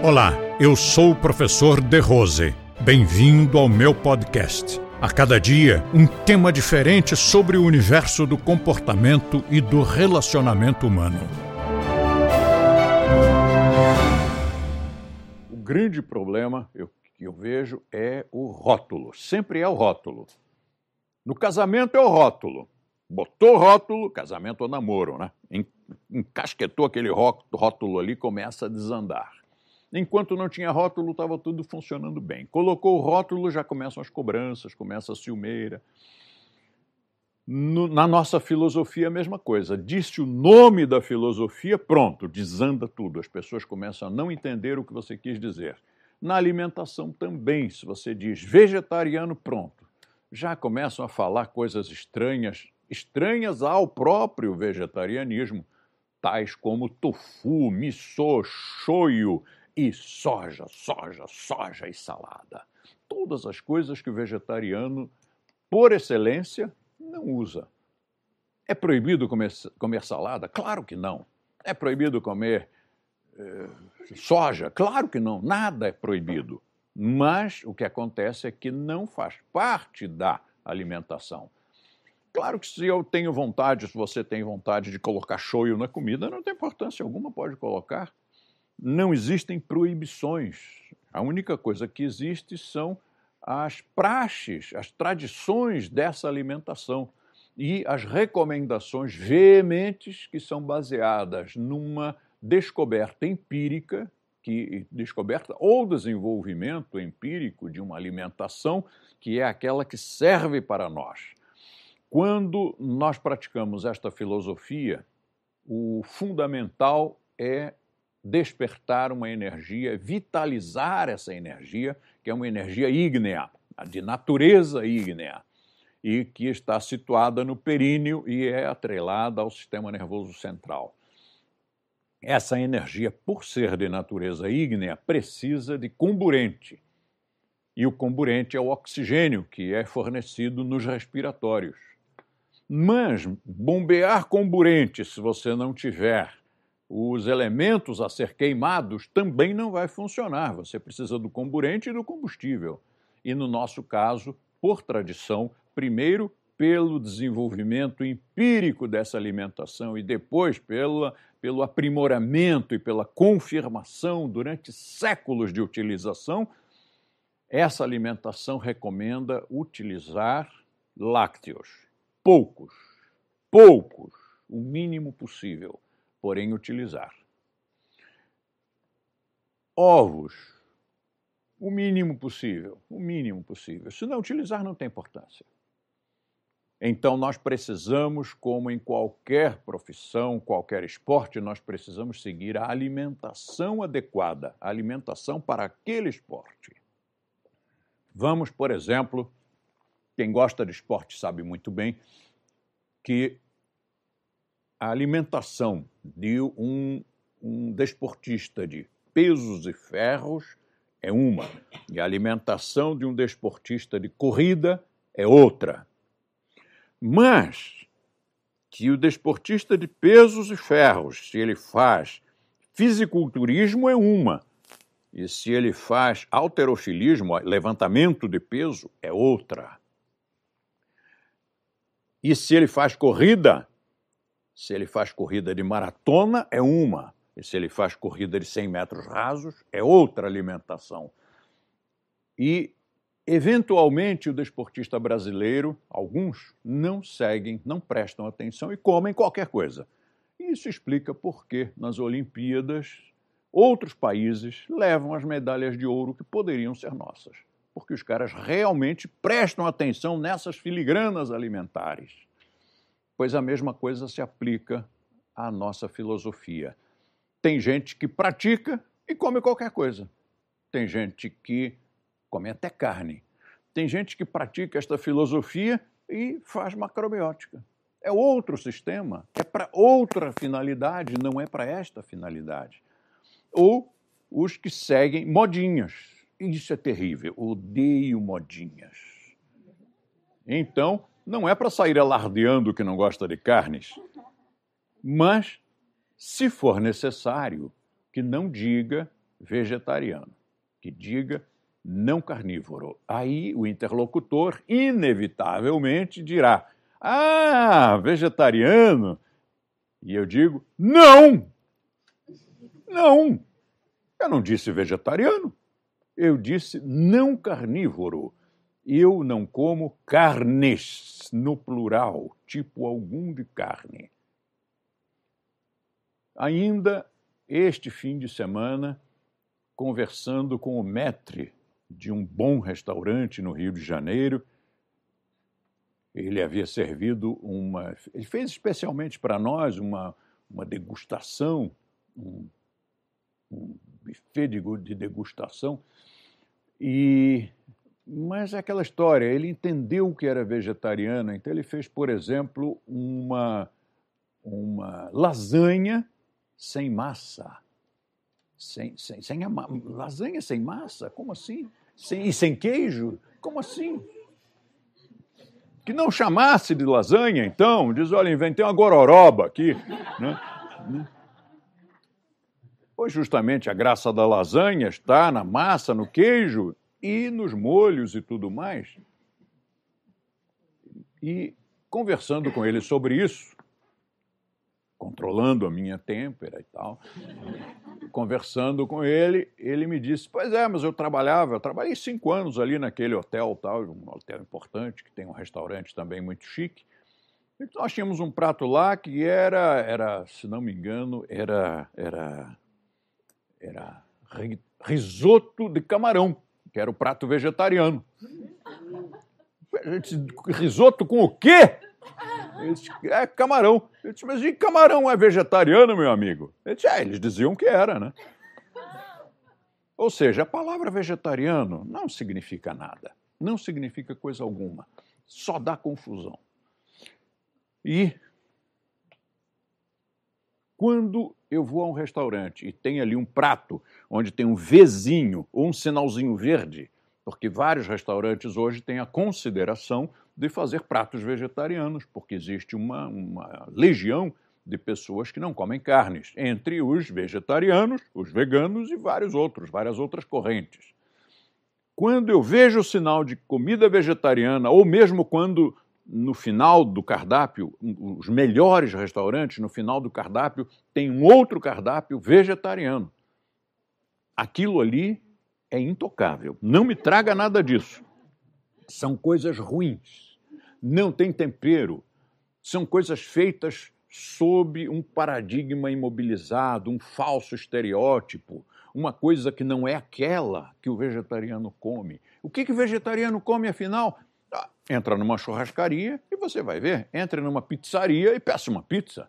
Olá, eu sou o professor De Rose. Bem-vindo ao meu podcast. A cada dia, um tema diferente sobre o universo do comportamento e do relacionamento humano. O grande problema eu, que eu vejo é o rótulo. Sempre é o rótulo. No casamento é o rótulo. Botou rótulo, casamento ou namoro, né? Encasquetou aquele rótulo ali, começa a desandar. Enquanto não tinha rótulo, estava tudo funcionando bem. Colocou o rótulo, já começam as cobranças, começa a ciumeira. No, na nossa filosofia, a mesma coisa. Disse o nome da filosofia, pronto, desanda tudo. As pessoas começam a não entender o que você quis dizer. Na alimentação também, se você diz vegetariano, pronto. Já começam a falar coisas estranhas, estranhas ao próprio vegetarianismo, tais como tofu, miso, shoyu, e soja, soja, soja e salada. Todas as coisas que o vegetariano, por excelência, não usa. É proibido comer, comer salada? Claro que não. É proibido comer eh, soja? Claro que não. Nada é proibido. Mas o que acontece é que não faz parte da alimentação. Claro que se eu tenho vontade, se você tem vontade de colocar shoyu na comida, não tem importância alguma, pode colocar não existem proibições. A única coisa que existe são as praxes, as tradições dessa alimentação e as recomendações veementes que são baseadas numa descoberta empírica, que descoberta ou desenvolvimento empírico de uma alimentação que é aquela que serve para nós. Quando nós praticamos esta filosofia, o fundamental é despertar uma energia, vitalizar essa energia, que é uma energia ígnea, de natureza ígnea, e que está situada no períneo e é atrelada ao sistema nervoso central. Essa energia, por ser de natureza ígnea, precisa de comburente. E o comburente é o oxigênio que é fornecido nos respiratórios. Mas bombear comburente, se você não tiver os elementos a ser queimados também não vai funcionar. Você precisa do comburente e do combustível. E no nosso caso, por tradição, primeiro pelo desenvolvimento empírico dessa alimentação e depois pela, pelo aprimoramento e pela confirmação durante séculos de utilização, essa alimentação recomenda utilizar lácteos. Poucos, poucos, o mínimo possível porém utilizar. Ovos, o mínimo possível, o mínimo possível. Se não utilizar, não tem importância. Então, nós precisamos, como em qualquer profissão, qualquer esporte, nós precisamos seguir a alimentação adequada, a alimentação para aquele esporte. Vamos, por exemplo, quem gosta de esporte sabe muito bem que a alimentação de um, um desportista de pesos e ferros é uma, e a alimentação de um desportista de corrida é outra. Mas que o desportista de pesos e ferros, se ele faz fisiculturismo, é uma, e se ele faz alterofilismo, levantamento de peso, é outra. E se ele faz corrida, se ele faz corrida de maratona, é uma. E se ele faz corrida de 100 metros rasos, é outra alimentação. E, eventualmente, o desportista brasileiro, alguns, não seguem, não prestam atenção e comem qualquer coisa. Isso explica por que, nas Olimpíadas, outros países levam as medalhas de ouro que poderiam ser nossas. Porque os caras realmente prestam atenção nessas filigranas alimentares pois a mesma coisa se aplica à nossa filosofia. Tem gente que pratica e come qualquer coisa. Tem gente que come até carne. Tem gente que pratica esta filosofia e faz macrobiótica. É outro sistema, é para outra finalidade, não é para esta finalidade. Ou os que seguem modinhas. Isso é terrível, odeio modinhas. Então, não é para sair alardeando que não gosta de carnes, mas, se for necessário, que não diga vegetariano, que diga não carnívoro. Aí o interlocutor, inevitavelmente, dirá: Ah, vegetariano. E eu digo: Não! Não! Eu não disse vegetariano. Eu disse não carnívoro. Eu não como carnes, no plural, tipo algum de carne. Ainda este fim de semana, conversando com o maître de um bom restaurante no Rio de Janeiro, ele havia servido uma. Ele fez especialmente para nós uma, uma degustação, um, um buffet de, de degustação. E mas é aquela história, ele entendeu que era vegetariano, então ele fez, por exemplo, uma, uma lasanha sem massa. Sem, sem, sem a, lasanha sem massa? Como assim? Sem, e sem queijo? Como assim? Que não chamasse de lasanha, então, diz, olha, inventei uma gororoba aqui. Né? Pois justamente a graça da lasanha está na massa, no queijo e nos molhos e tudo mais. E conversando com ele sobre isso, controlando a minha têmpera e tal, conversando com ele, ele me disse: Pois é, mas eu trabalhava, eu trabalhei cinco anos ali naquele hotel, tal, um hotel importante, que tem um restaurante também muito chique. E nós tínhamos um prato lá que era, era se não me engano, era, era era risoto de camarão, que era o prato vegetariano. Disse, risoto com o quê? Disse, é camarão. Eu disse, mas e camarão é vegetariano, meu amigo? Disse, é, eles diziam que era, né? Ou seja, a palavra vegetariano não significa nada, não significa coisa alguma, só dá confusão. E quando eu vou a um restaurante e tem ali um prato onde tem um Vzinho ou um sinalzinho verde, porque vários restaurantes hoje têm a consideração de fazer pratos vegetarianos, porque existe uma, uma legião de pessoas que não comem carnes, entre os vegetarianos, os veganos e vários outros, várias outras correntes. Quando eu vejo o sinal de comida vegetariana, ou mesmo quando no final do cardápio, os melhores restaurantes, no final do cardápio, tem um outro cardápio vegetariano. Aquilo ali é intocável. Não me traga nada disso. São coisas ruins. Não tem tempero. São coisas feitas sob um paradigma imobilizado, um falso estereótipo, uma coisa que não é aquela que o vegetariano come. O que, que o vegetariano come, afinal? Entra numa churrascaria e você vai ver. Entre numa pizzaria e peça uma pizza,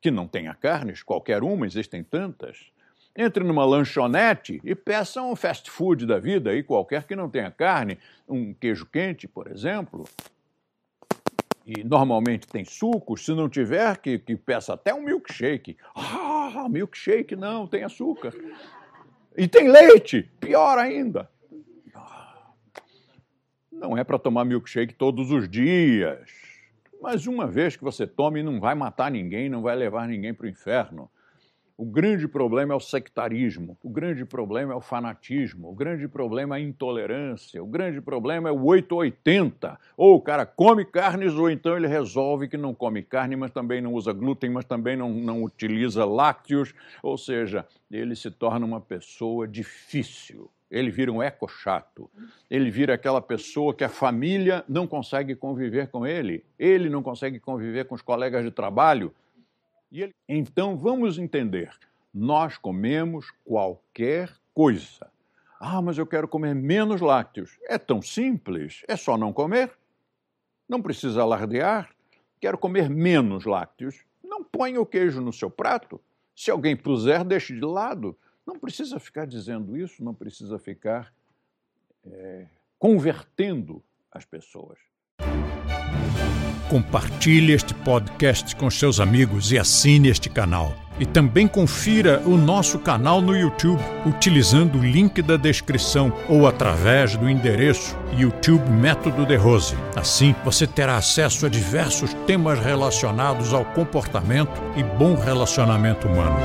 que não tenha carnes, qualquer uma, existem tantas. Entre numa lanchonete e peça um fast food da vida, aí qualquer que não tenha carne, um queijo quente, por exemplo. E normalmente tem sucos, se não tiver, que, que peça até um milkshake. Ah, milkshake não, tem açúcar. E tem leite, pior ainda. Não é para tomar milkshake todos os dias, mas uma vez que você tome, não vai matar ninguém, não vai levar ninguém para o inferno. O grande problema é o sectarismo, o grande problema é o fanatismo, o grande problema é a intolerância, o grande problema é o 880. Ou o cara come carnes, ou então ele resolve que não come carne, mas também não usa glúten, mas também não, não utiliza lácteos, ou seja, ele se torna uma pessoa difícil ele vira um eco chato, ele vira aquela pessoa que a família não consegue conviver com ele, ele não consegue conviver com os colegas de trabalho. Ele... Então vamos entender: nós comemos qualquer coisa. Ah, mas eu quero comer menos lácteos. É tão simples, é só não comer. Não precisa alardear. Quero comer menos lácteos. Não ponha o queijo no seu prato. Se alguém puser, deixe de lado. Não precisa ficar dizendo isso, não precisa ficar é, convertendo as pessoas. Compartilhe este podcast com seus amigos e assine este canal. E também confira o nosso canal no YouTube utilizando o link da descrição ou através do endereço YouTube Método de Rose. Assim, você terá acesso a diversos temas relacionados ao comportamento e bom relacionamento humano.